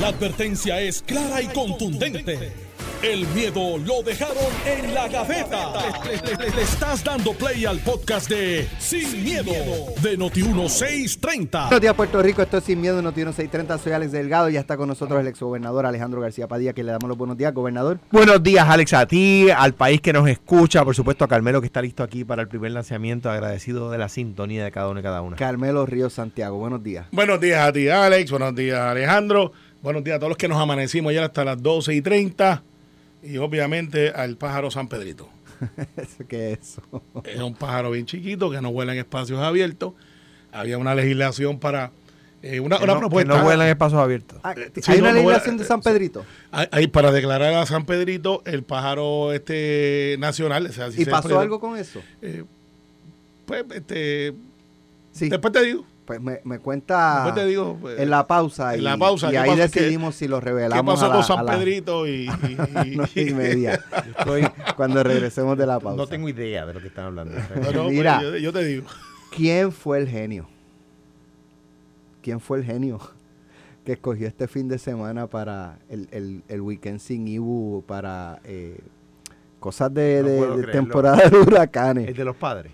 La advertencia es clara y contundente. El miedo lo dejaron en la gaveta. Le, le- le- le estás dando play al podcast de Sin, miedo, de Noti1630. Buenos días, Puerto Rico. Esto es Sin Miedo, Noti 630. Soy Alex Delgado. Ya está con nosotros el exgobernador Alejandro García Padilla, que le damos los buenos días, gobernador. Buenos días, Alex, a ti, al país que nos escucha, por supuesto a Carmelo que está listo aquí para el primer lanzamiento, agradecido de la sintonía de cada uno y cada una. Carmelo Ríos Santiago. Buenos días. Buenos días a ti, Alex. Buenos días, Alejandro. Buenos días a todos los que nos amanecimos ayer hasta las 12 y 30. Y obviamente al pájaro San Pedrito. Eso, ¿Qué es eso? Es un pájaro bien chiquito que no vuela en espacios abiertos. Había una legislación para eh, una, Que una no, propuesta. que no vuelan en espacios abiertos. Ah, Eh, ¿Hay sí, una no, no, legislación de San Pedrito? Hay- hay para declarar a San Pedrito el pájaro este nacional. o sea, si ¿Y se pasó algo con eso? eh, pues, este, Sí. después te digo. Pues me, me cuenta Después te digo. pues, en la pausa. en y, la pausa, Y ¿qué ahí pasó? decidimos si lo ¿Qué revelamos pasó a la, con San a la Pedrito? Y, y- nueve y media. Estoy- Cuando regresemos de la pausa. no tengo idea de lo que están hablando. Pues, Mira. yo, yo te digo. ¿Quién fue el genio? ¿Quién fue el genio que escogió este fin de semana para el, el, el weekend sin Ibu para eh, cosas de, No de- de temporada de huracanes? Es de los padres.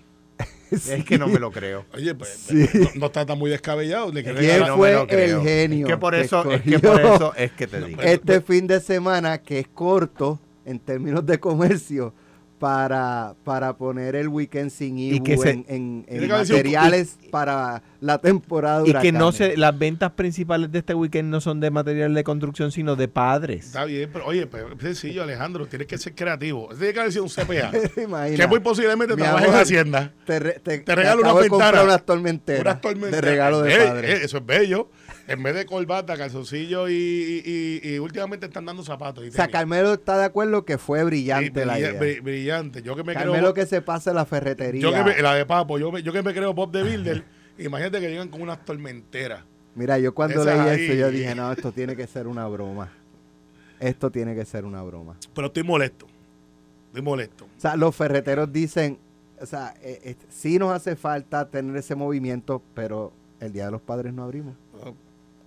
Es que no me lo creo. Oye, pues Sí. no, no está tan muy descabellado. Le ¿Quién no me fue el genio Es que por que eso, es que por eso es que te digo. este fin de semana que es corto en términos de comercio para, para poner el weekend sin Y Ibu que se- en, en- en que materiales para la temporada de Y que no se, las ventas principales de este weekend no son de material de construcción, sino de padres. Está bien, pero oye, pues, es sencillo, Alejandro. Tienes que ser creativo. Tiene que haber sido un CPA. Imagina. que muy posiblemente Mi trabaje en Hacienda. Te, re- te, Te regalo una ventana. unas tormenteras Unas tormentas. de regalo de Eh, padre. eh, eso es bello. En vez de corbata, calzoncillo y, y, y- y últimamente están dando zapatos. o sea. Carmelo está de acuerdo que fue Sí, brillante la idea. bri- Brillante. Yo que me Carmelo creo. que se pase la ferretería. Yo que me- la de Papo, yo, que me creo Bob de Builder. imagínate que llegan con unas tormenteras. Mira, yo cuando Esas leí ahí. eso, yo dije, no, esto tiene que ser una broma. Esto tiene que ser una broma. Pero estoy molesto. Estoy molesto. O sea, los ferreteros dicen, o sea, eh, eh, sí nos hace falta tener ese movimiento, pero el Día de los Padres no abrimos. No.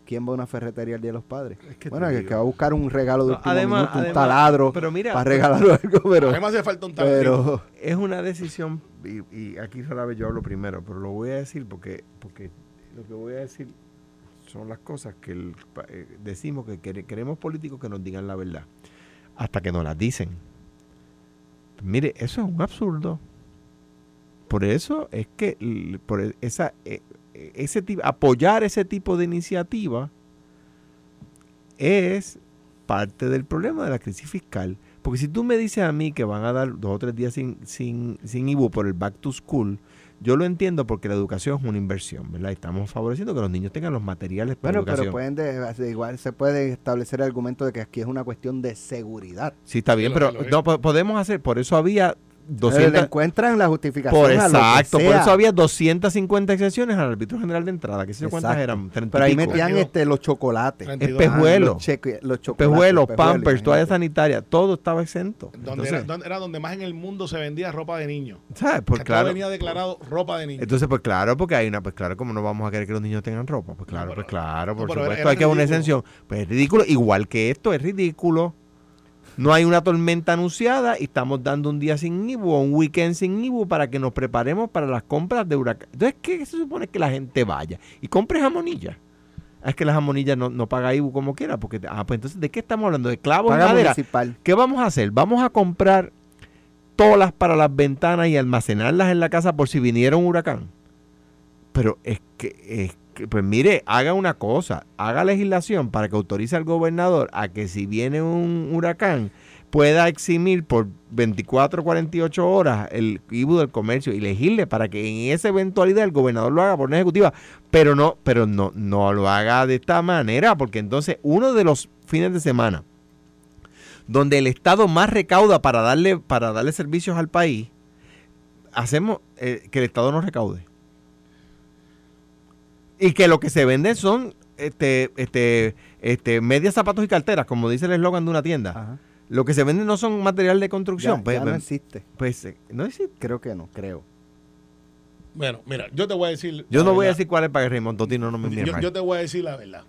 ¿Quién va a una ferretería el Día de los Padres? que bueno, que, va a buscar un regalo de No, además- minuto, un taladro pero mira, para regalar algo, pero, Además hace falta un pero es una decisión, y, y aquí rara vez yo hablo primero, pero lo voy a decir porque, porque lo que voy a decir son las cosas que el eh, decimos que quere- queremos políticos que nos digan la verdad, hasta que nos las dicen. Mire, eso es un absurdo. Por eso es que por e- esa, eh, ese tipo, apoyar ese tipo de iniciativa es parte del problema de la crisis fiscal. Porque si tú me dices a mí que van a dar dos o tres días sin, sin, sin IBU por el back to school, yo lo entiendo porque la educación es una inversión, ¿verdad? Y Estamos favoreciendo que los niños tengan los materiales para bueno, pero educación. pueden de- de- igual se puede establecer el argumento de que aquí es una cuestión de seguridad. sí, está bien, lo- pero lo no po- podemos hacer, por eso había Le 200... encuentran la justificación Por a lo que exacto, por eso había 250 excepciones al árbitro general de entrada, que sé yo cuántas Exacto. eran, 30 y Pero ahí pico. metían este, los chocolates. Espejuelos. espejuelos, pampers, toalla imagínate. sanitaria, todo estaba exento. Donde Entonces, era, donde, era donde más en el mundo se vendía ropa de niño. ¿sabes? Pues claro. venía declarado ropa de niño. Entonces, pues claro, porque hay una, pues claro, como no vamos a querer que los niños tengan ropa? Pues claro, pero- pues claro, por supuesto, era hay que una ridículo. exención. Pues es ridículo, igual que esto es ridículo. No hay una tormenta anunciada y estamos dando un día sin IBU o un weekend sin IBU para que nos preparemos para las compras de huracán. Entonces, ¿qué se supone que la gente vaya? Y compre jamonilla. Ah, Es que la jamonilla no, no paga IBU como quiera, porque, ah, pues entonces, ¿de qué estamos hablando? ¿De clavos en Paga madera? municipal. ¿Qué vamos a hacer? Vamos a comprar tolas para las ventanas y almacenarlas en la casa por si viniera un huracán. Pero es que, es que, pues mire, haga una cosa, haga legislación para que autorice al gobernador a que si viene un huracán pueda eximir por 24 o 48 horas el IBU del comercio y legisle para que en esa eventualidad el gobernador lo haga por una ejecutiva, pero no, pero no, no lo haga de esta manera, porque entonces uno de los fines de semana donde el Estado más recauda para darle, para darle servicios al país, hacemos eh, que el Estado no recaude. Y que lo que se vende son este, este, este, medias, zapatos y carteras, como dice el eslogan de una tienda. Ajá. Lo que se vende no son material de Ya, construcción. pues, ya no pues, existe. pues, eh, no existe. Creo que no, creo. Bueno, mira, yo te voy a decir. Yo no voy a decir cuál es para que Raymond Totino no me Yo, mal. yo te voy a decir la verdad.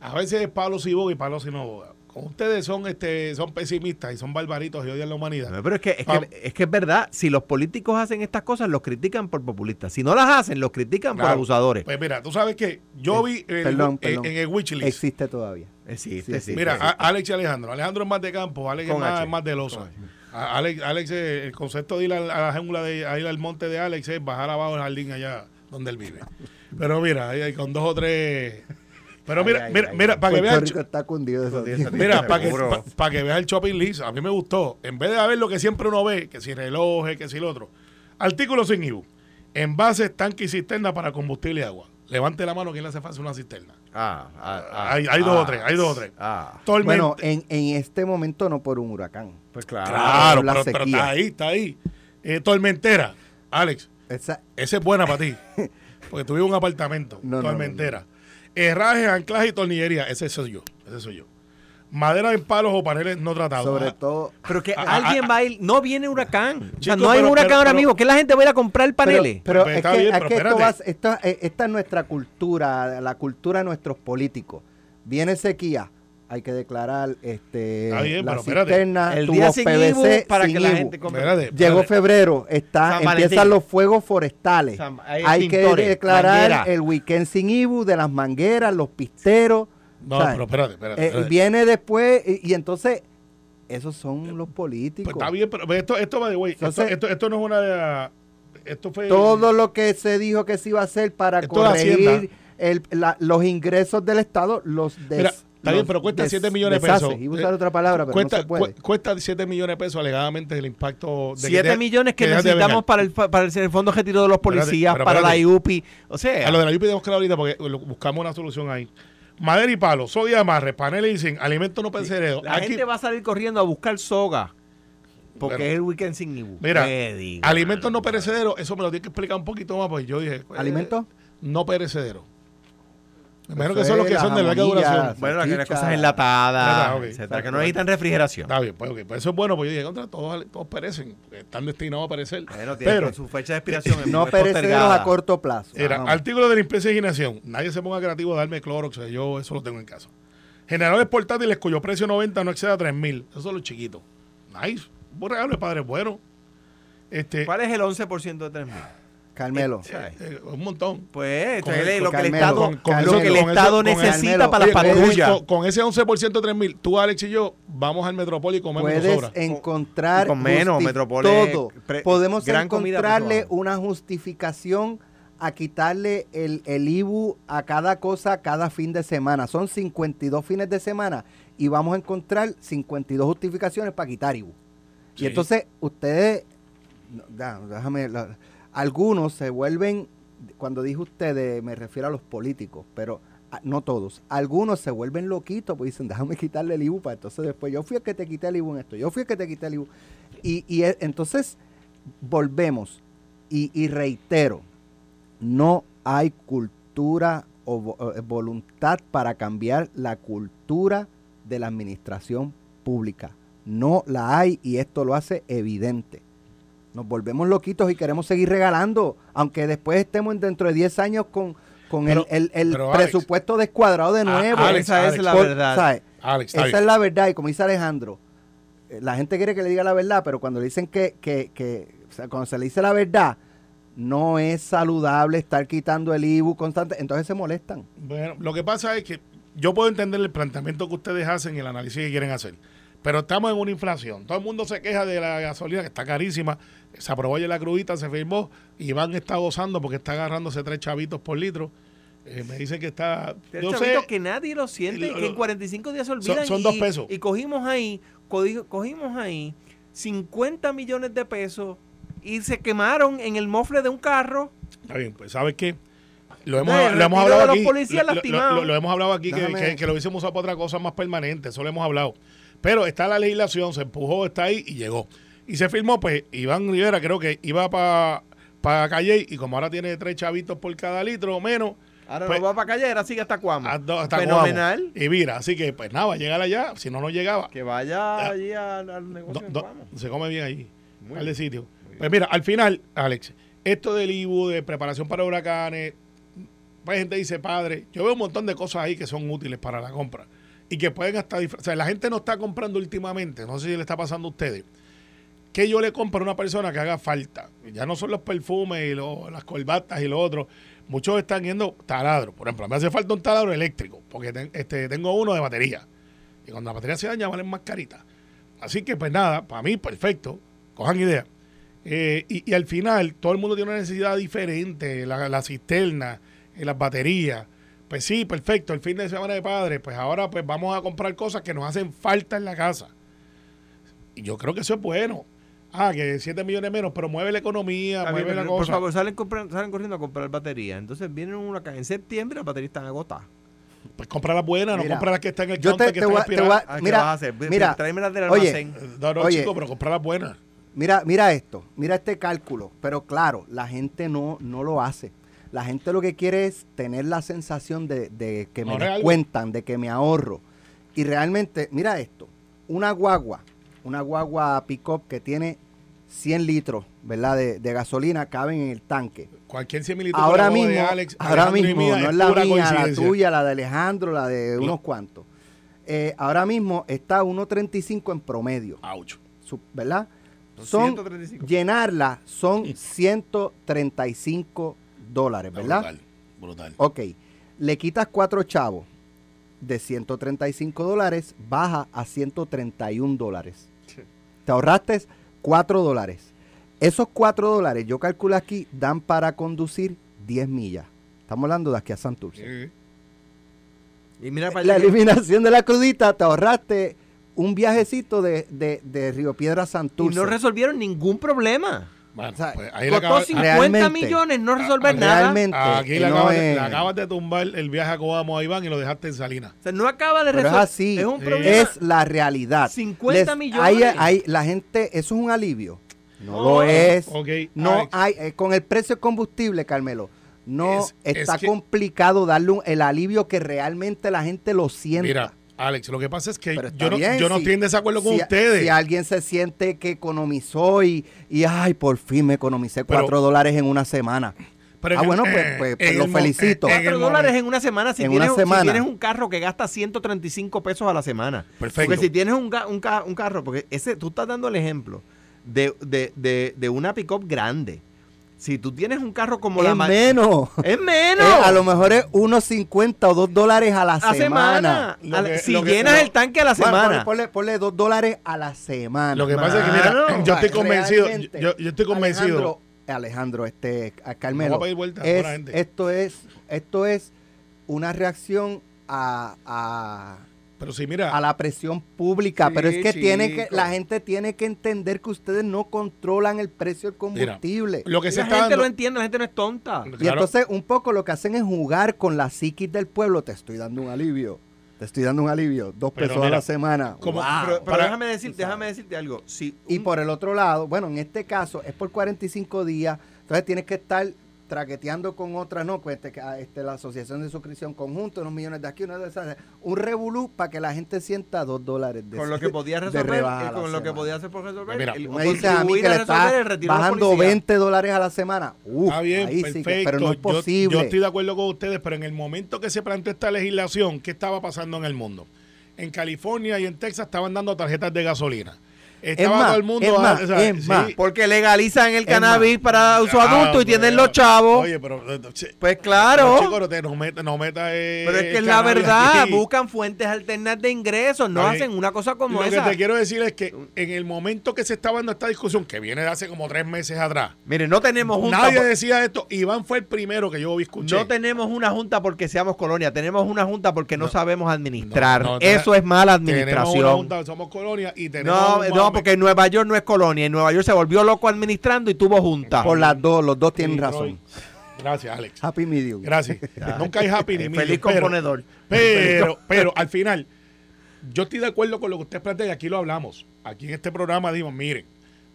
A veces es Pablo si boga y Pablo si no boga. Ustedes son este son pesimistas y son barbaritos y odian la humanidad. No, pero es que, es, que, es que es verdad, si los políticos hacen estas cosas, los critican por populistas. Si no las hacen, los critican por abusadores. Pues mira, tú sabes que yo vi el- Perdón, en, perdón. en el Wishlist. Existe todavía. Existe, Sí, sí. Mira, Alex y Alejandro. Alejandro es más de campo, Alex es Con más, es más de losa. Alex, Alex eh, el concepto de ir a la, a la jungla, de, a ir al monte de Alex es bajar abajo el jardín allá donde él vive. Pero mira, ahí hay con dos o tres. Pero Ay, mira, ay, mira, ay. mira, para que veas. Rico está cundido. Mira, para que, pa- pa' que veas el shopping list, a mí me gustó. En vez de ver lo que siempre uno ve, que si relojes, que si lo otro. Artículo sin IBU. Envases, tanque y cisterna para combustible y agua. Levante la mano quien le hace falta una cisterna. Ah, ah, ah, hay, hay dos ah, o tres, hay dos o tres. Ah. Bueno, en, en este momento no por un huracán. pues claro. claro, la pero, pero está ahí, está ahí. Eh, tormentera. Alex, Esa, esa es buena para ti. Porque tuve un apartamento. No, no, tormentera. Herraje, anclaje y tornillería. Ese soy yo. Ese soy yo. Madera en palos o paneles no tratados. sobre Ah, todo. Pero que Ah, ah, alguien ah, va a ir, no viene huracán. o sea, Chico, no hay pero- un huracán pero- ahora pero- mismo. que la gente va a ir a comprar Pero, paneles? pero Pues es está que, bien, es pero que esto va- esto- esta es nuestra cultura, la cultura de nuestros políticos. Viene sequía, hay que declarar este, bien, la cisterna, el día sin PVC IBU para sin que la gente compre. Espérate, Llegó febrero, está, empiezan los fuegos forestales. San- hay hay que declarar manguera. el weekend sin IBU de las mangueras, los pisteros. No, ¿sabes? pero espérate, espérate. Eh, viene después y, y entonces esos son los políticos. Pues está bien, pero esto, esto va de güey. Esto, esto, esto no es una. Esto fue. Todo lo que se dijo que se iba a hacer para corregir el- la- los ingresos del Estado, los des, Mira, está bien, pero cuesta des- 7 millones de pesos. Usar Eh, otra palabra, pero cuesta, no se puede. cu- cuesta 7 millones de pesos alegadamente el impacto de 7 de- millones que necesitamos para el, para el, el fondo de retiro de los policías, pero para la IUPI. O sea, A lo de la UPI tenemos que hablar ahorita porque buscamos una solución ahí. Madera y palo, sodio de amarre, paneles y zinc, alimentos no perecederos. la Aquí, gente va a salir corriendo a buscar soga. Porque Bueno. es el weekend sin IBU. Mira, ¿Qué digo, alimentos no perecederos, eso me lo tiene que explicar un poquito más, porque yo dije. ¿Alimentos? No perecederos. Me imagino Eso que son los que son de la larga duración. Bueno, salchicha. cosas enlatadas, Verdad, ok. etcétera, que no necesitan refrigeración. Está bien, pues, ok, pues eso es bueno, pues yo dije, contra, todos, todos perecen, porque están destinados a perecer. Bueno, tiene Pero, su fecha de expiración. es- No postergada. a corto plazo. Era, artículo de limpieza y higienización. Nadie se ponga creativo a darme Clorox, yo eso lo tengo en casa. Generadores portátiles cuyo precio 90 no exceda 3 mil. Esos son los chiquitos. Nice. Un regalo de padre bueno. Este, ¿Cuál es el 11% de 3 mil? Carmelo. eh, un montón. Pues Con es el- lo que el Carmelo, Estado, con- con lo eso- que el con eso- Estado con necesita para las patrullas. Con, ese 11% de 3 mil, tú, Alex y yo, vamos al Metrópoli y comemos Puedes sobra. encontrar con menos, Metropole, todo. pre- Podemos gran encontrarle una justificación a quitarle el, el IBU a cada cosa cada fin de semana. Son 52 fines de semana y vamos a encontrar 52 justificaciones para quitar IBU. Sí. Y entonces ustedes, no, déjame, la- algunos se vuelven, cuando dije ustedes me refiero a los políticos, pero ah, no todos, algunos se vuelven loquitos, pues dicen, déjame quitarle el IBU para entonces después, yo fui el que te quité el IBU en esto, yo fui el que te quité el IBU. Y, y e- entonces volvemos y, reitero, no hay cultura o eh, voluntad para cambiar la cultura de la administración pública. No la hay y esto lo hace evidente. Nos volvemos loquitos y queremos seguir regalando, aunque después estemos en- dentro de 10 años con, con Pero- el, el- el pero, Alex, presupuesto descuadrado de a- nuevo. Alex, Esa es la Por- verdad. Esa bien. es la verdad y como dice Alejandro, eh, la gente quiere que le diga la verdad, pero cuando le dicen que, que, que o sea, cuando se le dice la verdad, no es saludable estar quitando el IBU constante, entonces se molestan. Bueno, lo que pasa es que yo puedo entender el planteamiento que ustedes hacen y el análisis que quieren hacer. Pero estamos en una inflación. Todo el mundo se queja de la gasolina que está carísima. Se aprobó ayer la crudita, se firmó. y Iván está gozando porque está agarrándose tres chavitos por litro. Eh, me dicen que está. Yo sé, chavito que nadie lo siente, Lo- que en 45 días se olvidan. son y, dos pesos. Y cogimos ahí, cogimos ahí 50 millones de pesos y se quemaron en el mofle de un carro. Está bien, pues ¿sabes qué? Lo hemos, No, lo hemos hablado de los aquí. policías lo- lo- lastimados. lo- lo hemos hablado aquí que, Déjame- que- que lo hubiésemos usado para otra cosa más permanente. Eso lo hemos hablado. Pero está la legislación, se empujó, está ahí y llegó. Y se firmó, pues Iván Rivera creo que iba para pa Calle y como ahora tiene tres chavitos por cada litro o menos, Ahora Pues- no va para calle, ahora sigue hasta Cuamo. hasta, hasta Fenomenal. Y mira, así que pues nada, va a llegar allá, si no, no llegaba. Que vaya allí al, al negocio Do- en do- Cuamo. se come bien allí, par de bien. sitios. Pues mira, al final, Alex, esto del IBU, de preparación para huracanes, pues gente dice, padre, yo veo un montón de cosas ahí que son útiles para la compra y que pueden hasta... O sea, la gente no está comprando últimamente, no sé si le está pasando a ustedes, que yo le compro a una persona que haga falta. Ya no son los perfumes y lo- las corbatas y lo otro. Muchos están yendo taladros. Por ejemplo, me hace falta un taladro eléctrico, porque este, tengo uno de batería. Y cuando la batería se daña, valen más caritas. Así que, pues nada, para mí, perfecto. Cojan idea. Eh, y, y al final, todo el mundo tiene una necesidad diferente. La, la cisterna, eh, las baterías. Pues sí, perfecto. El fin de semana de padre, pues ahora pues vamos a comprar cosas que nos hacen falta en la casa. Y yo creo que eso es bueno. Ah, que 7 millones menos, pero mueve la economía, Está bien, mueve la por cosa. favor, salen, compran- salen corriendo a comprar baterías. Entonces vienen una ca- en septiembre, las baterías están agotadas. Pues compra las buenas, no compra las que están en el yo counter, te- que te están voy a- te aspiradas. voy a- Ah, ¿qué Mira, vas a hacer? mira, Tráemelas del oye, almacén. No, no, Oye. chico, pero compra las buenas. Mira, mira esto, mira este cálculo. Pero claro, la gente no, no lo hace. La gente lo que quiere es tener la sensación de, de que me algo. descuentan, de que me ahorro. Y realmente, mira esto, una guagua, una guagua pick-up que tiene 100 litros, ¿verdad? De, de gasolina, caben en el tanque. Cualquier 100 mililitros Ahora mismo, de Alex, ahora mismo, mía, no es la mía, la tuya, la de Alejandro, la de No. unos cuantos. Eh, ahora mismo está 1.35 en promedio, Ouch. ¿verdad? Son Son 135. llenarla son 135 dólares, ¿verdad? Brutal, brutal. Ok, le quitas cuatro chavos de 135 dólares, baja a 131 dólares. Te ahorraste 4 dólares. Esos 4 dólares, yo calculo aquí, dan para conducir 10 millas. Estamos hablando de aquí a Santurce. Y mira para La eliminación de la crudita, te ahorraste un viajecito de, de, de Río Piedra a y Santurce. no resolvieron ningún problema. Bueno, O sea, pues ahí le Costó acaba- 50 realmente, millones no resolver ah, nada. Realmente, Aquí que le, no acabas de, es- le acabas de tumbar el viaje a Coamo a Iván y lo dejaste en Salinas. O sea, no acaba de Pero es resolver. así, Es un problema. es la realidad. 50 millones. hay- hay- la gente, eso es un alivio. No, No. lo es. Ok, No Alex, hay, eh, con el precio del combustible, Carmelo, no Es- está es que- complicado darle un- el alivio que realmente la gente lo sienta. Mira, Alex, lo que pasa es que yo no, bien, yo no si- estoy en desacuerdo con si, ustedes. Si alguien se siente que economizó y, y ay, por fin me economicé cuatro dólares en una semana. Pero ah, el- bueno, pues- eh, pues- pues lo felicito. 4 momento- dólares en una semana si, En tienes, una si semana. tienes un carro que gasta 135 pesos a la semana. Perfecto. Porque si tienes un, un, ca- un carro, porque ese tú estás dando el ejemplo de, de, de, de una pick-up grande. Si tú tienes un carro como la es menos. es menos. Eh, a lo mejor es unos 50 o 2 dólares a la a semana. semana. Lo A la- que- si que- llenas el tanque a la Bueno, semana. ponle, ponle, ponle 2 dólares a la semana. Lo que pasa es que, mira, yo estoy convencido. Yo, yo estoy convencido. Alejandro, Alejandro, este, a Carmelo, Vamos a pedir vuelta, es- esto es, esto es una reacción a, a, Pero sí, mira. a la presión pública, Sí, pero es que tiene que, la gente tiene que entender que ustedes no controlan el precio del combustible. lo que se la está gente dando. lo entiende, la gente no es tonta. y entonces un poco lo que hacen es jugar con la psiquis del pueblo. Te estoy dando un alivio. Te estoy dando un alivio. Dos Pero pesos a la semana. como- Wow. Pero, pero para- déjame, decir, déjame decirte algo. Si Y por el otro lado, bueno, en este caso es por 45 días, entonces tienes que estar traqueteando con otras, no, pues este, ah, este, la Asociación de Suscripción Conjunto, unos millones de aquí, unos de esas, un revolú para que la gente sienta dos dólares de con lo que podías de resolver, eh, con lo que podías hacer por resolver, Mira, el- me dices a mí contribuir que le resolver está bajando policía. 20 dólares a la semana. Uf, Está bien, ahí sí que- pero no es Yo- posible. Yo, estoy de acuerdo con ustedes, pero en el momento que se planteó esta legislación, ¿qué estaba pasando en el mundo? En California y en Texas estaban dando tarjetas de gasolina. Estaba más, todo el mundo. es más, o sea, es más. Porque legalizan el cannabis para uso Ah, adulto y pero tienen los chavos. Oye, pero. eh, pues claro. No, chico, no te no meta, no meta, eh, pero es que es la verdad, aquí. buscan fuentes alternas de ingresos, no hacen una cosa como Lo esa. que te quiero decir es que en el momento que se estaba dando esta discusión, que viene de hace como tres meses atrás, Mire, no tenemos junta. nadie por- decía esto. Iván fue el primero que yo vi escuché. no tenemos una junta porque seamos colonia, tenemos una junta porque no, No. sabemos administrar. No, no, Eso es mala Tenemos una administración. junta, somos colonia y tenemos. No, un no, porque Nueva York no es colonia. En Nueva York se volvió loco administrando y tuvo junta. Por las dos, los dos tienen Sí, razón. Gracias, Alex. Happy medium. Gracias. Nunca hay happy ni Feliz medium, pero- componedor. Pero, pero al final, yo estoy de acuerdo con lo que usted plantea y aquí lo hablamos. Aquí en este programa dimos, miren,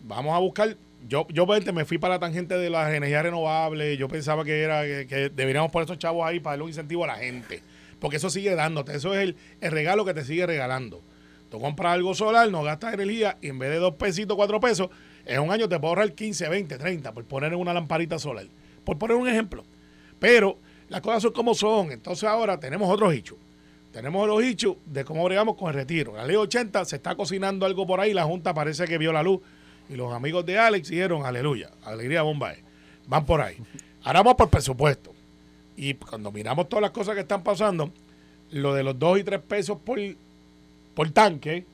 vamos a buscar. Yo, yo me fui para la tangente de las energías renovables. Yo pensaba que era que, que deberíamos poner esos chavos ahí para darle un incentivo a la gente. Porque eso sigue dándote. Eso es el, el regalo que te sigue regalando. Tú compras algo solar, no gastas energía y en vez de dos pesitos, cuatro pesos, en un año te puedo ahorrar 15, 20, 30 por poner una lamparita solar. Por poner un ejemplo. Pero Las cosas son como son. Entonces ahora tenemos otros hechos. Tenemos los hechos de cómo bregamos con el retiro. La ley 80 se está cocinando algo por ahí. La Junta parece que vio la luz. Y los amigos de Alex dijeron, aleluya, alegría bomba. Van por ahí. Ahora vamos por presupuesto. Y cuando miramos todas las cosas que están pasando, lo de los 2 y 3 pesos por, por tanque,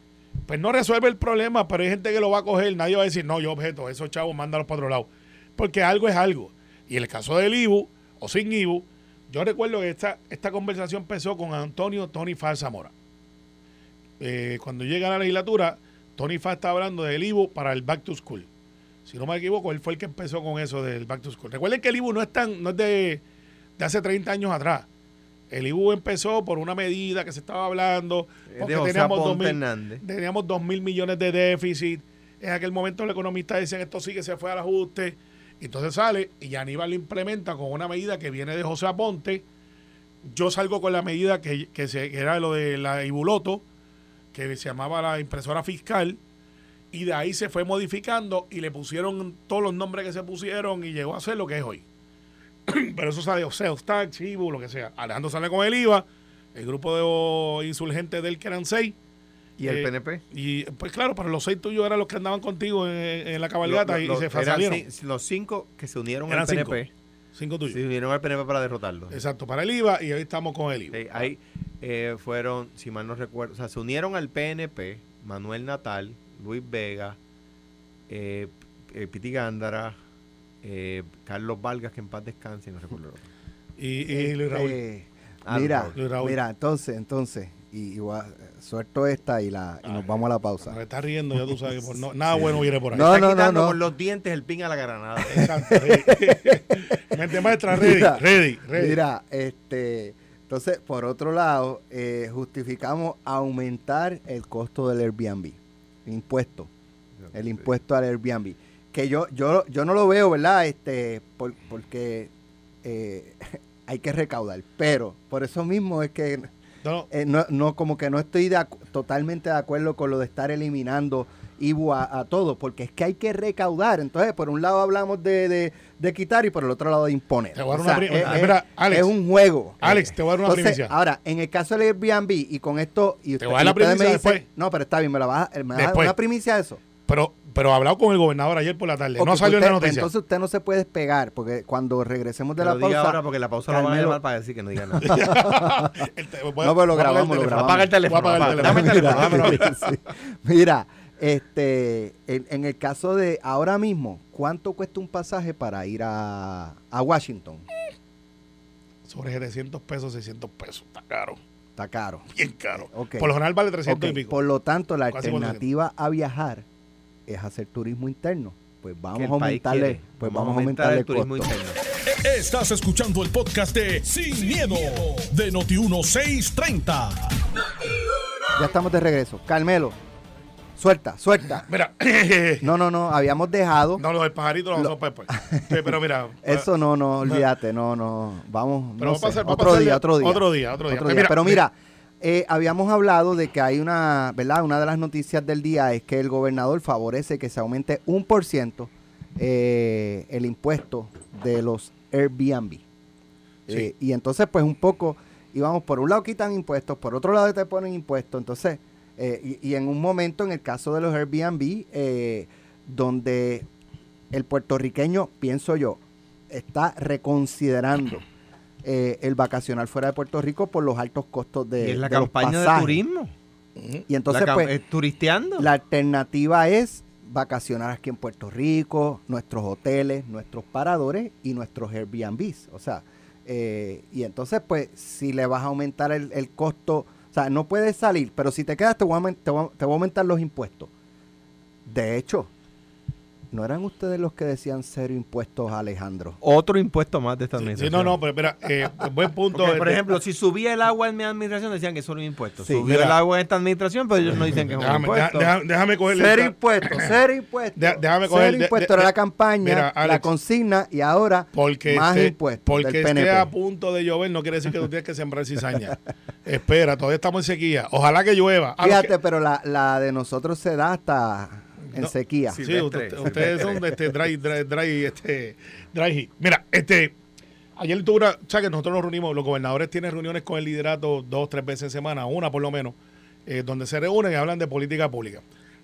pues no resuelve el problema, pero hay gente que lo va a coger. Nadie va a decir, no, yo objeto, esos chavos mándalos para otro lado. Porque algo es algo. Y el caso del IBU, o sin IBU, yo recuerdo que esta, esta conversación empezó con Antonio Tony Faz Zamora. Eh, cuando llega a la legislatura, Tony Faz está hablando del IBU para el Back to School. Si no me equivoco, él fue el que empezó con eso del Back to School. Recuerden que el IBU no es, tan, no es de, de hace 30 años atrás. El IBU empezó por una medida que se estaba hablando, porque de José teníamos Aponte 2000, Hernández. teníamos 2 mil millones de déficit. En aquel momento los economistas decían esto sí que se fue al ajuste. Entonces sale y Aníbal lo implementa con una medida que viene de José Aponte. Yo salgo con la medida que, que, se, que era lo de la Ibuloto, que se llamaba la impresora fiscal. Y de ahí se fue modificando y le pusieron todos los nombres que se pusieron y llegó a ser lo que es hoy. Pero eso sale, o sea, tax, IBU, lo que sea. Alejandro sale con el IVA, el grupo de insurgentes del que eran seis. ¿Y el Eh, PNP? Y pues claro, pero los seis tuyos eran los que andaban contigo en, en la cabalgata Lo- lo- y, lo- se salieron. los cinco que se unieron Eran al cinco. PNP. Cinco tuyos. Se unieron al PNP para derrotarlo. Exacto, para el IVA y hoy estamos con el IVA. Sí, ahí eh, fueron, si mal no recuerdo, o sea, se unieron al PNP Manuel Natal, Luis Vega, eh, eh, Piti Gándara, eh, Carlos Vargas, que en paz descanse, y no recuerdo el otro. Y, y Luis Raúl. Eh, Ah, mira, Luis Raúl. mira, entonces, entonces, y, y a- suelto esta y la y nos vamos a la pausa. Me está riendo, ya tú sabes que por no- nada bueno viene por ahí. No, Está no, no, quitando no. con los dientes el pin a la granada. Exacto. sí. Mente maestra, ready, Mira, ready, ready. Mira, este, entonces, por otro lado, eh, justificamos aumentar el costo del Airbnb, impuesto, el impuesto al Airbnb, que yo, yo, yo no lo veo, ¿verdad? Este, por- porque eh, hay que recaudar, pero por eso mismo es que No, no, eh, no, no, como que no estoy de totalmente de acuerdo con lo de estar eliminando IBU a, a todo, porque es que hay que recaudar. Entonces, por un lado hablamos de, de- de quitar y por el otro lado de imponer. Te voy a dar O una sea, pri- es, mira, es- Alex. es un juego. Alex, te voy a dar una Entonces, primicia. Ahora, en el caso del Airbnb y con esto... Y Te voy a dar la primicia dicen- después. No, pero está bien, me la vas a, me vas a dar una primicia de eso. pero, pero he hablado con el gobernador ayer por la tarde. Ok, no salió en usted- la noticia. Entonces usted no se puede despegar, porque cuando regresemos de la lo diga pausa... ahora porque la pausa lo van a llamar para decir que no diga nada. El te- voy a- No, pero lo grabamos, lo grabamos. Apaga el teléfono. Voy a apagar el apaga- Dame el teléfono. Sí. Mira, este, en, en el caso de ahora mismo, ¿cuánto cuesta un pasaje para ir a, a Washington? Sobre 700 pesos, 600 pesos. Está caro. Está caro. Bien caro. Eh, ok. Por lo general vale 300 Ok, y pico. Por lo tanto, la Casi alternativa a viajar es hacer turismo interno. Pues vamos a aumentarle, quiere. pues vamos, a aumentarle el turismo costo. interno. Estás escuchando el podcast de Sin, miedo, de Noti1630. Ya estamos de regreso. Carmelo, suelta, suelta. Mira, No, no, no, habíamos dejado. no, lo del pajarito lo vamos a después. Sí, pero mira. Eso no, no, olvídate, no, no. Vamos, Pero no va a pasar- sé, va a otro pasar día, otro día. otro día, otro día. Otro Eh, día. mira, Pero eh, mira, eh, habíamos hablado de que hay una, ¿verdad? Una de las noticias del día es que el gobernador favorece que se aumente un por ciento eh, el impuesto de los Airbnb. Eh, y entonces, pues un poco, íbamos, por un lado quitan impuestos, por otro lado te ponen impuestos. Entonces, eh, y, y en un momento, en el caso de los Airbnb, eh, donde el puertorriqueño, pienso yo, está reconsiderando eh, el vacacional fuera de Puerto Rico por los altos costos de, Y es la de campaña de turismo. Y entonces, La pues, turisteando. la alternativa es vacacionar aquí en Puerto Rico, nuestros hoteles, nuestros paradores y nuestros Airbnbs. O sea, eh, y entonces, pues, si le vas a aumentar el, el costo, o sea, no puedes salir, pero si te quedas, te voy, a, te voy a- te voy a aumentar los impuestos. De hecho, ¿no eran ustedes los que decían cero impuestos, Alejandro? Otro impuesto más de esta Sí, administración. no, no, pero espera, eh, buen punto. Porque, por este, ejemplo, si subía el agua en mi administración, decían que era un impuesto. Sí, Subió mira. el agua en esta administración, pero ellos no dicen que es un déjame, impuesto. deja- déjame cogerle. Cero impuestos, cero impuestos. De- déjame coger- Cero de- impuestos de- era la campaña, Mira, la consigna y ahora Porque, más esté, impuestos porque del PNP. esté a punto de llover no quiere decir que tú tienes que sembrar cizaña. Espera, todavía estamos en sequía. Ojalá que llueva. A los Fíjate, que- pero la, la de nosotros se da hasta en No, sequía. Sí, Silvestre, usted- ustedes son de este dry, dry, dry, este, dry heat. Mira, este, Ayer tuve una, o sea que nosotros nos reunimos, los gobernadores tienen reuniones con el liderato dos, tres veces en semana, una por lo menos, eh, donde se reúnen y hablan de política pública.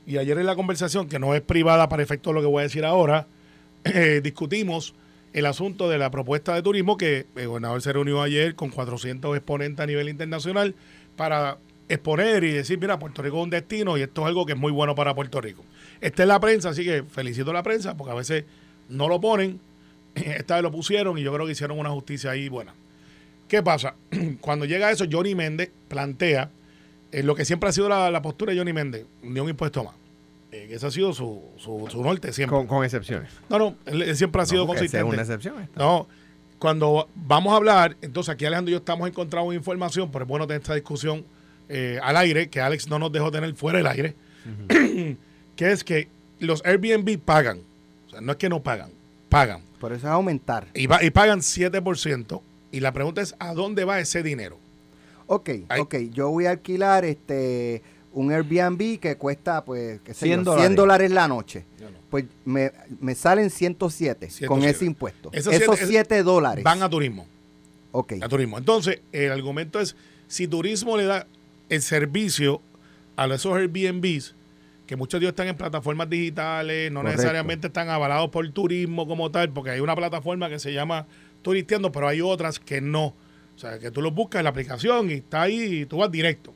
Y ayer en la conversación, que no es privada para efecto de lo que voy a decir ahora, eh, discutimos el asunto de la propuesta de turismo que el gobernador se reunió ayer con 400 exponentes a nivel internacional para exponer y decir, mira, Puerto Rico es un destino y esto es algo que es muy bueno para Puerto Rico. Esta es la prensa, así que felicito a la prensa porque a veces no lo ponen, esta vez lo pusieron y yo creo que hicieron una justicia ahí buena. ¿Qué pasa? Cuando llega eso, Johnny Méndez plantea eh, lo que siempre ha sido la, la postura de Johnny Méndez, ni un impuesto más. Eh, ese ha sido su, su, su norte siempre. Con, con excepciones. No, no, él, él siempre ha sido No, consistente. es una excepción. esta. No, cuando vamos a hablar, entonces aquí Alejandro y yo estamos encontrando información, pero es bueno tener esta discusión eh, al aire, que Alex no nos dejó tener fuera del aire, que es que los Airbnb pagan, o sea, no es que no pagan, pagan, Por eso es aumentar. y, va- y pagan 7%, y la pregunta es, ¿a dónde va ese dinero? Ok, Ay. ok. Yo voy a alquilar este un Airbnb que cuesta, pues, qué sé 100 yo, dólares. 100 dólares la noche. No. Pues me, me salen 107, con 107. ese impuesto. Esos Esos siete- 7 dólares. Van a turismo. Ok. a turismo. Entonces, el argumento es, si turismo le da el servicio a esos Airbnbs, que muchos de ellos están en plataformas digitales, no Correcto. necesariamente están avalados por turismo como tal, porque hay una plataforma que se llama Turisteando, pero hay otras que no. O sea, que tú los buscas en la aplicación y está ahí y tú vas directo.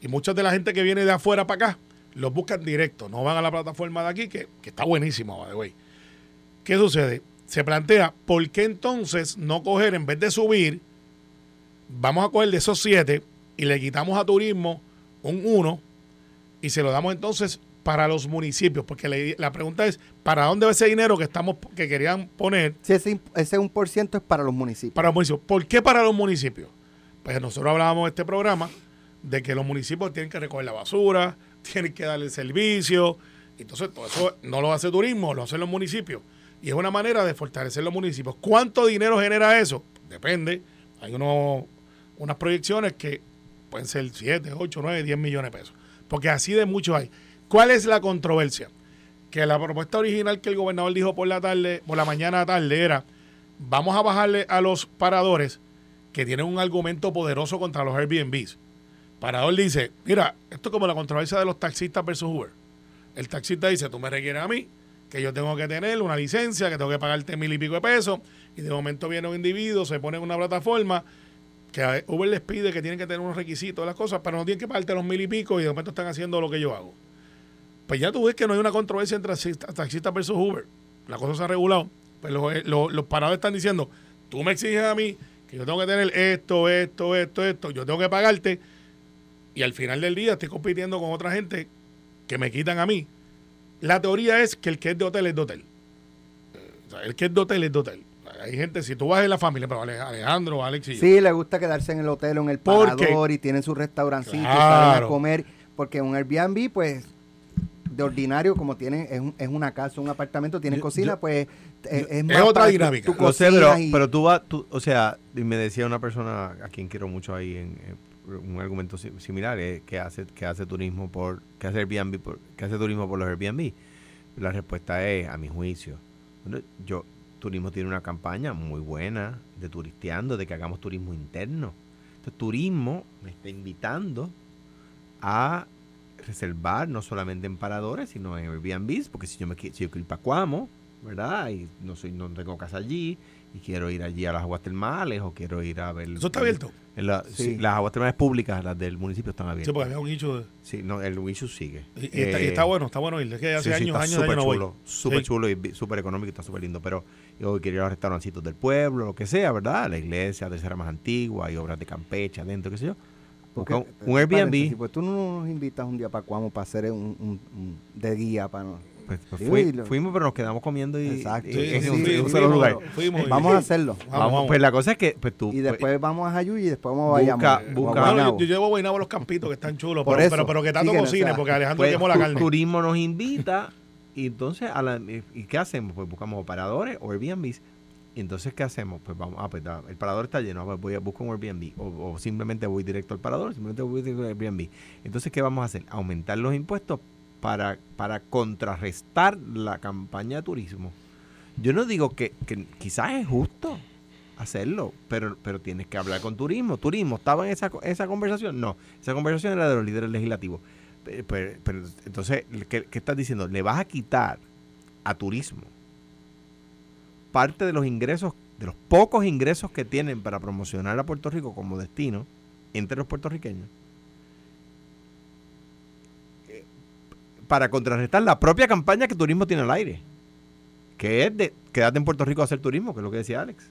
Y mucha de la gente que viene de afuera para acá, los buscan directo, no van a la plataforma de aquí, que, que está buenísima, by the way. ¿Qué sucede? Se plantea, ¿por qué entonces no coger, en vez de subir, vamos a coger de esos siete y le quitamos a turismo un 1 y se lo damos entonces para los municipios? Porque le- la pregunta es, ¿para dónde va ese dinero que estamos que querían poner Sí, ese, ese 1% es para los municipios. para los municipios? ¿Por qué para los municipios? Pues nosotros hablábamos en este programa de que los municipios tienen que recoger la basura, tienen que darle servicio, entonces todo eso no lo hace turismo, lo hacen los municipios. Y es una manera de fortalecer los municipios. ¿Cuánto dinero genera eso? Depende. Hay unos, unas proyecciones que pueden ser 7, 8, 9, 10 millones de pesos. Porque así de mucho hay. ¿Cuál es la controversia? Que la propuesta original que el gobernador dijo por la tarde, por la mañana tarde era, vamos a bajarle a los paradores que tienen un argumento poderoso contra los Airbnbs. Parador dice, mira, esto es como la controversia de los taxistas versus Uber. El taxista dice, tú me requieres a mí, que yo tengo que tener una licencia, que tengo que pagarte mil y pico de pesos, y de momento viene un individuo, se pone en una plataforma, que Uber les pide que tienen que tener unos requisitos las cosas, pero no tienen que pagarte los mil y pico y de momento están haciendo lo que yo hago. Pues ya tú ves que no hay una controversia entre taxistas versus Uber. La cosa se ha regulado. Pues los, eh, los, los parados están diciendo, tú me exiges a mí que yo tengo que tener esto, esto, esto, esto, yo tengo que pagarte y al final del día estoy compitiendo con otra gente que me quitan a mí. La teoría es que el que es de hotel es de hotel. El que es de hotel es de hotel. Hay gente, si tú vas en la familia, pero Ale- Alejandro, Alex y yo, Sí, le gusta quedarse en el hotel o en el ¿Por qué? parador y tienen su restaurancito y Claro. salen a comer. Porque un Airbnb, pues, de ordinario, como tiene, es, un- es una casa, un apartamento, tiene Yo- cocina, yo- pues, es, es es más otra tu- dinámica. tu Lo sé, pero, y- pero tú vas, tú, o sea, y me decía una persona a quien quiero mucho ahí en, en un argumento si- similar, eh, que hace que hace turismo por que hace Airbnb por, que hace turismo por los Airbnb. La respuesta es, a mi juicio, yo turismo tiene una campaña muy buena de turisteando, de que hagamos turismo interno. Entonces, turismo me está invitando a reservar no solamente en paradores, sino en Airbnbs, porque si yo me si yo quiero ir para Cuamo, ¿verdad? Y no soy no tengo casa allí y quiero ir allí a las aguas termales o quiero ir a ver Eso está abierto. en la- Sí. sí, las aguas termales públicas, las del municipio están Sí, abiertas. porque había un nicho de- Sí, no, el Wishu sigue. y, y está, y Eh, está bueno, está bueno ir. Es que hace Sí, sí, años, está años, años súper no voy. chulo, súper Sí. chulo y súper económico y está súper lindo. Pero yo quiero ir a los restaurancitos del pueblo, lo que sea, ¿verdad? La iglesia, tercera más antigua, hay obras de Campeche adentro, qué sé yo. porque- Busca un, un Airbnb, Pues tú no nos invitas un día para Cuamo para hacer un, un- un- de guía para no- pues, pues fui- fuimos, pero nos quedamos comiendo y, Exacto. y- Sí, en sí, un, sí, en un sí, solo lugar. fuimos y- Vamos a hacerlo. Vamos, vamos. Pues la cosa es que pues tú Y después vamos a Jayuya y después vamos a Busca- Bayamón. o a busca- No, Guaynabo. yo, yo llevo a Guaynabo a los campitos que están chulos, Por pero, eso, pero, pero que tanto cocine, sea- porque Alejandro pues, quemó la carne. turismo nos invita y entonces a la, y qué hacemos pues buscamos operadores o Airbnbs y entonces qué hacemos pues vamos ah, pues, el parador está lleno ah, pues, voy a buscar un Airbnb. O, o simplemente voy directo al parador simplemente voy directo al Airbnb. Entonces qué vamos a hacer aumentar los impuestos para para contrarrestar la campaña de turismo. Yo no digo que, que quizás es justo hacerlo, pero, pero tienes que hablar con turismo. Turismo, ¿estaba en esa, esa conversación? No, esa conversación era de los líderes legislativos. Pero, pero- pero, entonces, ¿qué, qué estás diciendo? Le vas a quitar a turismo parte de los ingresos, de los pocos ingresos que tienen para promocionar a Puerto Rico como destino entre los puertorriqueños, eh, para contrarrestar la propia campaña que turismo tiene al aire, que es de quédate en Puerto Rico a hacer turismo, que es lo que decía Alex.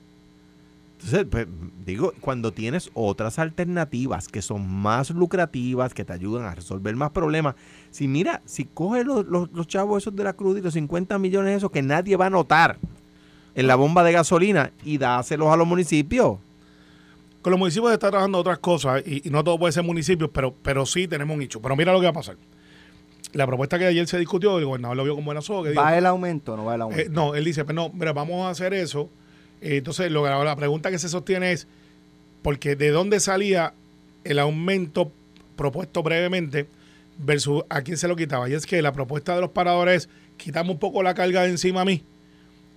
Entonces, pues, digo, cuando tienes otras alternativas que son más lucrativas, que te ayudan a resolver más problemas, si mira, si coges los, los- los chavos esos de la cruz y los 50 millones esos que nadie va a notar en la bomba de gasolina y dáselos a los municipios. Con los municipios se está trabajando otras cosas y, y no todo puede ser municipios, pero, pero sí tenemos un nicho. Pero mira lo que va a pasar. La propuesta que ayer se discutió, el gobernador lo vio con buenas ojos. que dijo, ¿Va el aumento o no va el aumento? Eh, no, él dice, pero no, mira, vamos a hacer eso. Eh, entonces, la pregunta que se sostiene es, porque de dónde salía el aumento propuesto brevemente versus a quién se lo quitaba. Y es que la propuesta de los paradores es, quitamos un poco la carga de encima a mí.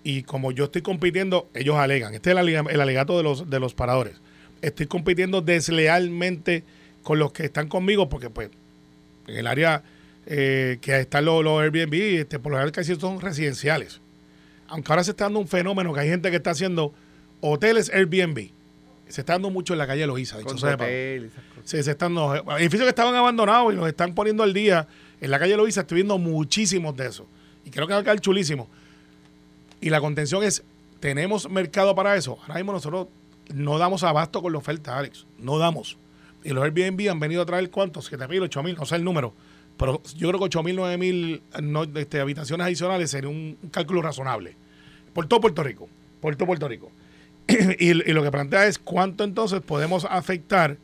Y como yo estoy compitiendo, ellos alegan, este es el alegato de los, de los paradores, estoy compitiendo deslealmente con los que están conmigo, porque pues en el área eh, que están los, los Airbnb, este, por lo general casi son residenciales. Aunque ahora se está dando un fenómeno que hay gente que está haciendo hoteles Airbnb. Se está dando mucho en la calle sea de paso. Sí, se están dando edificios que estaban abandonados y los están poniendo al día. En la calle Loíza estoy viendo muchísimos de esos. Y creo que va a quedar chulísimo. Y la contención es, ¿tenemos mercado para eso? Ahora mismo nosotros no damos abasto con la oferta, Alex. No damos. Y los Airbnb han venido a traer cuántos, 7 mil, 8 mil, no sé el número. Pero yo creo que 8 mil, 9 mil no, este, habitaciones adicionales sería un, cálculo razonable. Por todo Puerto Rico. Por todo Puerto Rico. y, y lo que plantea es cuánto entonces podemos afectar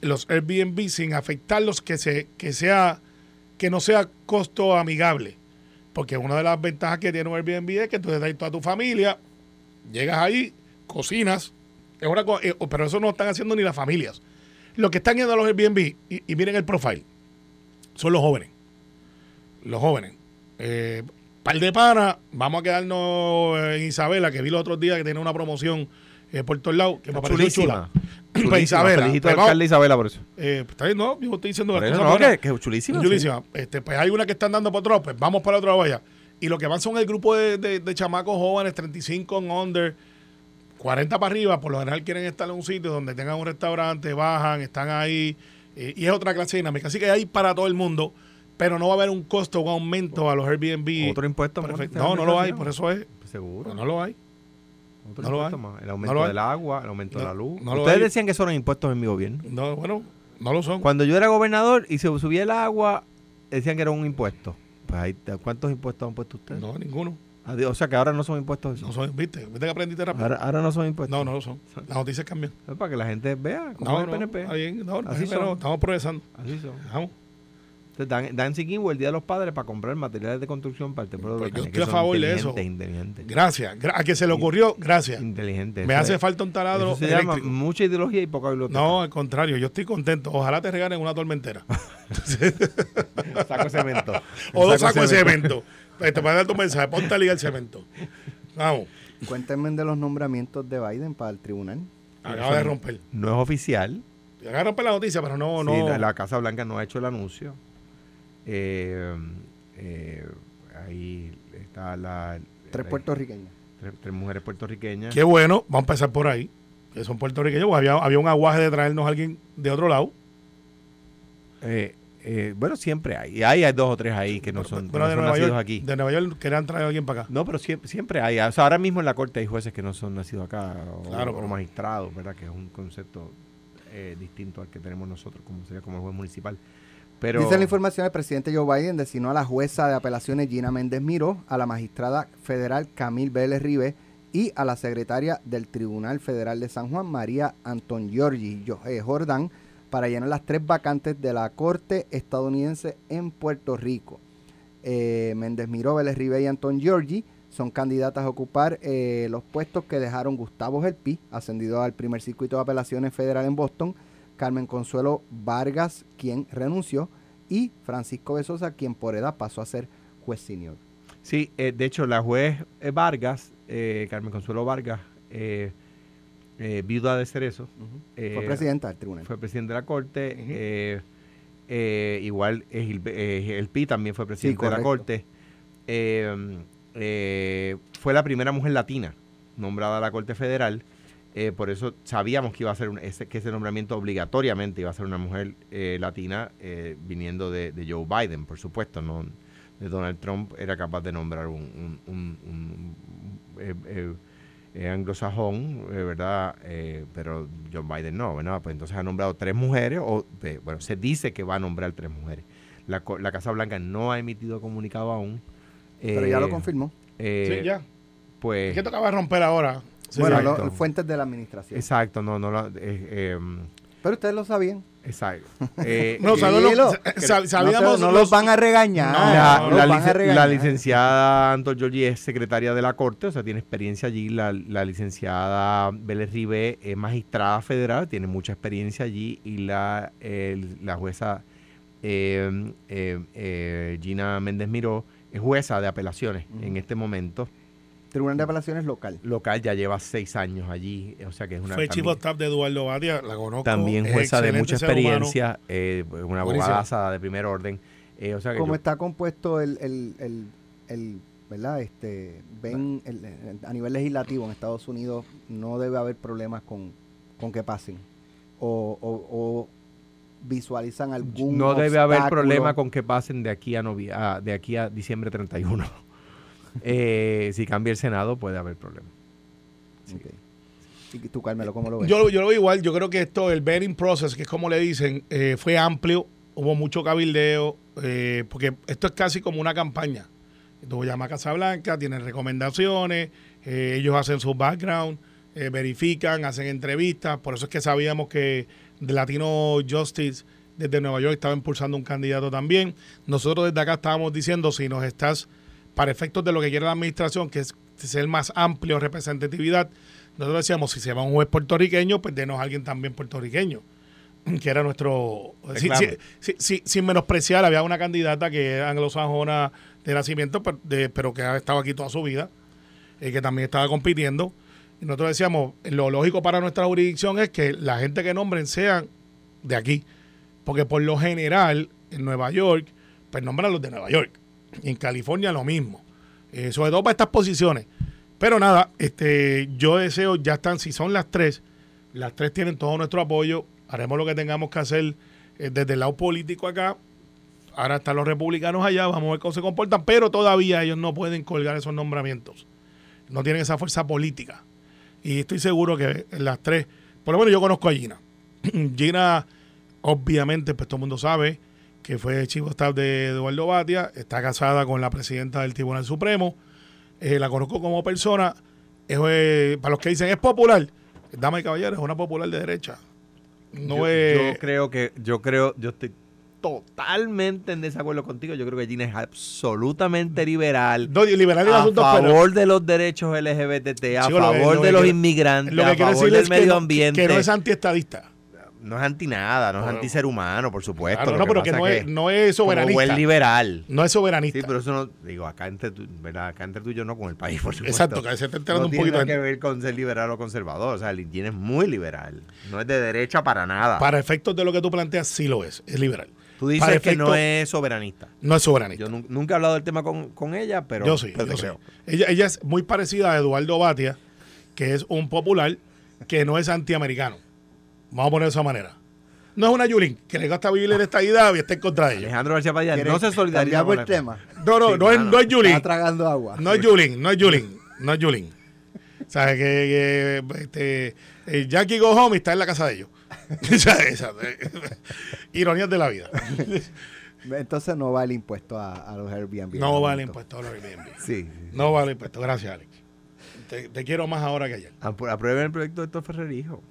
los Airbnb sin afectarlos que se que sea que no sea costo amigable porque una de las ventajas que tiene un Airbnb es que tú te traes toda tu familia llegas ahí cocinas es una eh, pero eso no están haciendo ni las familias lo que están yendo a los Airbnb y miren el profile son los jóvenes los jóvenes eh, par de panas vamos a quedarnos en Isabela que vi los otros días que tiene una promoción eh, por todos lados que me pareció chula Chulísima. Pues Isabela, Felicito pues al vamos- alcalde Isabela por eso. eh, está bien, no, yo estoy diciendo cosas no, que, que chulísima. sí. Chulísima. Este, pues hay una que están dando por otro lado, pues vamos para otra vaya. Y lo que van son el grupo de, de- de chamacos jóvenes, 35 en under, 40 para arriba, por lo general quieren estar en un sitio donde tengan un restaurante, bajan, están ahí, eh, y es otra clase dinámica. Así que hay para todo el mundo, pero no va a haber un costo o un aumento a los Airbnb. Otro impuesto más. No, no lo hay, por eso es. Seguro. No lo hay. Otro no lo hay. más. El aumento No lo hay. del agua, el aumento de la luz. no Ustedes decían que eso eran impuestos en mi gobierno. No, bueno, no lo son. Cuando yo era gobernador y se subía el agua, decían que era un impuesto. Pues ahí, ¿cuántos impuestos han puesto ustedes? No, ninguno. Adiós, O sea que ahora no son impuestos. No son, ¿viste? ¿Viste que aprendiste rápido? Ahora, ahora no son impuestos. No, no lo son. Las noticias cambian. Es para que la gente vea cómo No, es el no, PNP. está bien. No, Así pero son. estamos progresando. Así son. Vamos. Entonces dan, dan Siquimbo el Día de los Padres para comprar materiales de construcción para el templo de Pues yo Volcanes, estoy que a favor de eso. Inteligentes. Gracias. Gra- a que se le ocurrió, gracias. Inteligentes. Me hace es- falta un taladro se llama eléctrico. mucha ideología y poca biblioteca. No, al contrario, yo estoy contento. Ojalá te regalen una tormentera. saco de cemento. o dos Saco sacos de cemento. Pues te puede dar tu mensaje. Ponte a ligar el cemento. Vamos. Cuéntenme de los nombramientos de Biden para el tribunal. Acaba de romper. No es oficial. Acaba de romper la noticia, pero no, no. Sí, la, la Casa Blanca no ha hecho el anuncio. Eh, eh, ahí está la... Tres la- puertorriqueños. Tres, tres mujeres puertorriqueñas. Qué bueno. Vamos a empezar por ahí. Que son puertorriqueños. porque Había, había un aguaje de traernos a alguien de otro lado. Eh, eh, bueno, siempre hay. Y hay, hay dos o tres ahí que no son, que no de son Nueva nacidos York, aquí. De Nueva York querían traer a alguien para acá. No, pero siempre, siempre hay. O sea, ahora mismo en la corte hay jueces que no son nacidos acá o, Claro, o magistrados, ¿verdad? Que es un concepto eh, distinto al que tenemos nosotros, como sería como el juez municipal. Pero Dice la información, el presidente Joe Biden designó a la jueza de apelaciones Gina Méndez Miró, a la magistrada federal Camil Vélez Ribe y a la secretaria del Tribunal Federal de San Juan, María Anton Giorgi eh, Jordán, para llenar las tres vacantes de la Corte estadounidense en Puerto Rico. Eh, Méndez Miró, Vélez Ribe y Anton Giorgi son candidatas a ocupar eh, los puestos que dejaron Gustavo Gelpi, ascendido al primer circuito de apelaciones federal en Boston, Carmen Consuelo Vargas, quien renunció, y Francisco Besosa, quien por edad pasó a ser juez senior. Sí, eh, de hecho, la juez Vargas, Carmen Consuelo Vargas, eh, viuda de Cerezo. Fue eh, presidenta del tribunal. fue presidente de la corte. eh, eh, igual eh, eh, el PI también fue presidente de la corte. Eh, eh, fue la primera mujer latina nombrada a la Corte Federal. eh, por eso sabíamos que iba a ser un- ese, que ese nombramiento obligatoriamente iba a ser una mujer eh, latina eh, viniendo de, de Joe Biden, por supuesto. No, de Donald Trump era capaz de nombrar un, un- un- un- eh, anglosajón, eh, ¿verdad? Eh, pero Joe Biden no, ¿verdad? Pues entonces ha nombrado tres mujeres, o eh, bueno, se dice que va a nombrar tres mujeres. La, la Casa Blanca no ha emitido comunicado aún. Pero ya lo confirmó. eh, Sí, ya. Pues, ¿Qué tocaba romper ahora? Sí, bueno, lo- fuentes de la administración. exacto, no, no, lo- eh, em, Pero ustedes lo sabían. Exacto. Eh, No, sabemos lo- No, los- van a regañar. No, la, no la los van a lic- regañar. la licenciada Anto Giorgi es secretaria de la Corte, o sea, tiene experiencia allí. La, la licenciada Vélez Ribé es magistrada federal, tiene mucha experiencia allí. Y la, el- la jueza eh, eh, eh, Gina Méndez Miró es jueza de apelaciones en este momento. Tribunal de Apelaciones local. Local ya lleva seis años allí, o sea que es una Fue of staff de Eduardo Batia, la conozco. también jueza de mucha experiencia, eh, una abogada de primer orden. eh, o sea que Como yo- está compuesto el, el, el, el- ¿verdad? Este, ven el- el- a nivel legislativo en Estados Unidos no debe haber problemas con, con que pasen. O, o- o visualizan algún no debe haber problema con que pasen de aquí a, novie- a- de aquí a diciembre 31. Eh, si cambia el Senado puede haber problema. Ok. Y tú, Carmelo, ¿cómo lo ves? Yo, lo- yo lo veo igual, yo creo que esto, el vetting process, que es como le dicen, eh, fue amplio, hubo mucho cabildeo, eh, porque esto es casi como una campaña. Tú llamas a Casa Blanca, tienen recomendaciones, eh, ellos hacen su background, eh, verifican, hacen entrevistas, por eso es que sabíamos que Latino Justice desde Nueva York estaba impulsando un candidato también. Nosotros desde acá estábamos diciendo, si nos estás, para efectos de lo que quiere la administración, que es ser más amplio representatividad, nosotros decíamos, si se va un juez puertorriqueño, pues denos a alguien también puertorriqueño, que era nuestro... si- si- sin menospreciar, había una candidata que era anglosajona de nacimiento, pero, de- pero que ha estado aquí toda su vida, eh, que también estaba compitiendo. Y nosotros decíamos, lo lógico para nuestra jurisdicción es que la gente que nombren sean de aquí. Porque por lo general, en Nueva York, pues nombran los de Nueva York. En California lo mismo. Eh, sobre todo para estas posiciones. Pero nada, este, yo deseo, ya están, si son las tres, las tres tienen todo nuestro apoyo. Haremos lo que tengamos que hacer eh, desde el lado político acá. Ahora están los republicanos allá, vamos a ver cómo se comportan, pero todavía ellos no pueden colgar esos nombramientos. No tienen esa fuerza política. Y estoy seguro que las tres, por lo menos yo conozco a Gina. Gina, obviamente, pues todo el mundo sabe que fue chief of staff de Eduardo Batia, está casada con la presidenta del Tribunal Supremo, eh, la conozco como persona, es, eh, para los que dicen es popular, dama y caballero, es una popular de derecha. No yo, es... yo creo que, yo creo, yo estoy totalmente en desacuerdo contigo. Yo creo que Gina es absolutamente liberal. no, liberal a asunto, pero- favor de los derechos LGBT, a Chico, lo que- favor lo de los inmigrantes, lo a que favor del que medio no, ambiente. que no es antiestadista. No es anti nada, no es Bueno, anti ser humano, por supuesto. Claro, Lo no, pero que no es, no es como soberanista. buen liberal. No es soberanista. Sí, pero eso no, digo, acá entre tú, ¿verdad? Acá entre tú y yo no con el país, por supuesto. Exacto, que se está enterando no un tiene poquito. nada de- que ver con ser liberal o conservador. O sea, el es muy liberal. No es de derecha para nada. Para efectos de lo que tú planteas, sí lo es. Es liberal. tú dices que no es soberanista. No es soberanista. Yo nun- nunca he hablado del tema con, con ella, pero yo sí, pero yo sí. Ella, ella es muy parecida a Eduardo Batia, que es un popular que no es antiamericano. Vamos a poner de esa manera. No es una Yulín, que le gusta vivir en esta idea y está en contra de ella. Alejandro García Padilla no ¿Quieres se solidariza con el tema? No, no, Sí, no, es, no es Yulín. Está tragando agua. No es Yulín, no es Yulín, no es Yulín. ¿Sabes? Que, que, este, eh, Jackie Go Home está en la casa de ellos. Eh, Ironías de la vida. Entonces no va el impuesto a, a los Airbnb. No de vale impuesto a los Airbnb. Sí. sí. No vale impuesto. Gracias, Alex. Te, te quiero más ahora que ayer. Apru- Aprueben el proyecto de Héctor Ferrerijo.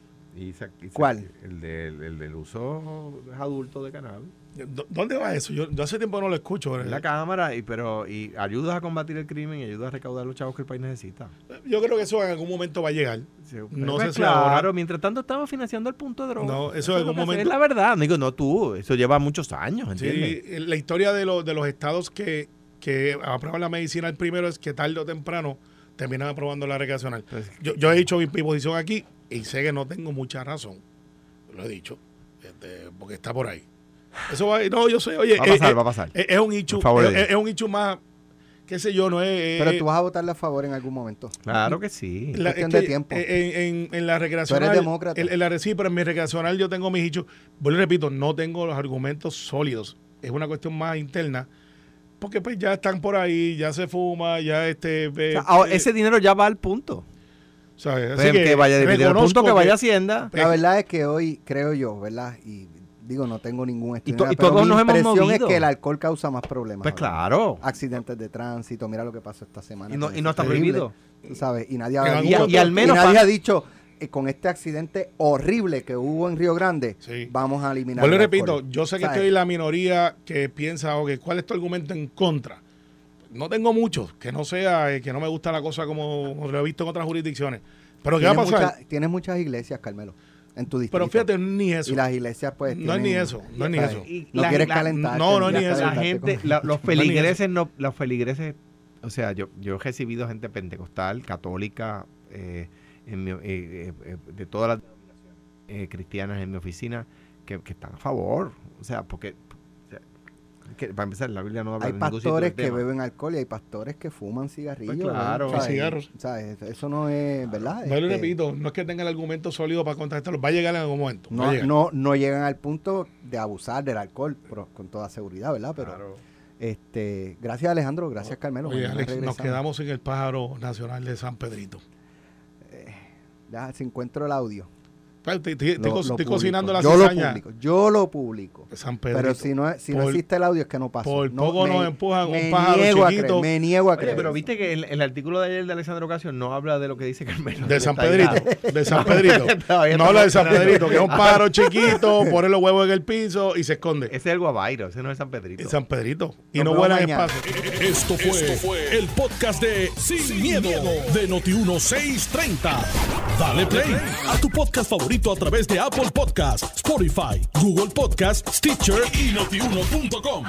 Y y ¿Cuál? El, del- el del uso adulto de cannabis. ¿Dó- ¿Dónde va eso? Yo, yo hace tiempo no lo escucho. En la Cámara, y, pero y ayudas a combatir el crimen y ayudas a recaudar los chavos que el país necesita. Yo creo que eso en algún momento va a llegar. Sí, No pues sé si claro, ahora- mientras tanto estamos financiando el punto de droga. No, eso en es lo algún momento- Es la verdad, no digo, no tú, eso lleva muchos años, ¿entiendes? Sí, la historia de, los de los estados que, que aprueban la medicina el primero es que tarde o temprano terminan aprobando la recreacional. Pues- yo, yo he dicho mi, mi posición aquí. Y sé que no tengo mucha razón, lo he dicho, este, porque está por ahí. Eso va, no, yo sé, oye, Va a pasar, eh, va a pasar. eh, es un hecho, es, un hecho más, qué sé yo, no es... Pero eh, tú vas a votarle a favor en algún momento. Claro que sí. la- cuestión es que, de tiempo. eh, En, en- en la recreacional. demócrata. En, en la, sí, pero en mi recreacional yo tengo mis hechos. Vuelvo y repito, no tengo los argumentos sólidos. Es una cuestión más interna. Porque pues ya están por ahí, ya se fuma, ya este. O eh, sea, eh, ese dinero ya va al punto. ¿Sabes? Pues, que, vaya de dinero al reconozco punto, que vaya que- Hacienda. La verdad es que hoy, creo yo, ¿verdad? Y digo, no tengo ningún estudio. to- nada, y pero todos mi nos hemos impresión movido. es que el alcohol causa más problemas. Pues claro. Accidentes de tránsito, mira lo que pasó esta semana. Y no, y está prohibido. Tú sabes, y nadie ha dicho, Y al menos nadie ha dicho con este accidente horrible que hubo en Río Grande, Sí. vamos a eliminar y el repito, yo sé que ¿Sabes? estoy la minoría que piensa, ok, ¿cuál es tu argumento en contra? No tengo muchos, que no sea, eh, que no me gusta la cosa como lo he visto en otras jurisdicciones. Pero ¿qué va a Tienes pasar? mucha- tienes muchas iglesias, Carmelo, en tu distrito. Pero fíjate, ni eso. Y las iglesias, pues. No es ni eso, no es ni eso. Y No la- quieres la- calentar. no, no es ni eso. La gente, la- los feligreses no, los feligreses, o sea, yo, yo he recibido gente pentecostal, católica, eh, en mi- eh, eh, eh, de todas las eh, cristianas en mi oficina que, que están a favor, o sea, porque que para empezar la Biblia no habla Hay en ningún sitio pastores del que tema. beben alcohol y hay pastores que fuman cigarrillos. Pues claro. cigarros. ¿Sabes? Eso no es verdad. Este, repito, no es que tenga el argumento sólido para contestarlo, va a llegar en algún momento. va a No, no, no llegan al punto de abusar del alcohol, pero con toda seguridad, ¿verdad? Pero Claro. este, gracias Alejandro, gracias Carmelo. Oye, Mañana Alex, nos quedamos sin el pájaro nacional de San Pedrito. Ya, si encuentro el audio. Estoy, cocinando la Yo lo cizaña publico, yo lo publico. San. Pero si no, si no Por- existe el audio es que no pasó. por No, poco me- nos empujan un pájaro niego a chiquito. creer, me niego a Oye, creer. pero eso. viste que el, el artículo de ayer de Alexandra Ocasio no habla de lo que dice Carmelo. de San. Pedrito. De San Pedrito. No habla de San. Pedrito, que es un pájaro chiquito, pone los huevos en el piso y se esconde. Ese es el Guavairo, ese no es San Pedrito. Es San Pedrito. Y no vemos vuelan mañana. espacio. Esto fue, el podcast de Sin, miedo, de Noti1630. Dale play a tu podcast a través de Apple Podcasts, Spotify, Google Podcasts, Stitcher y notiuno.com.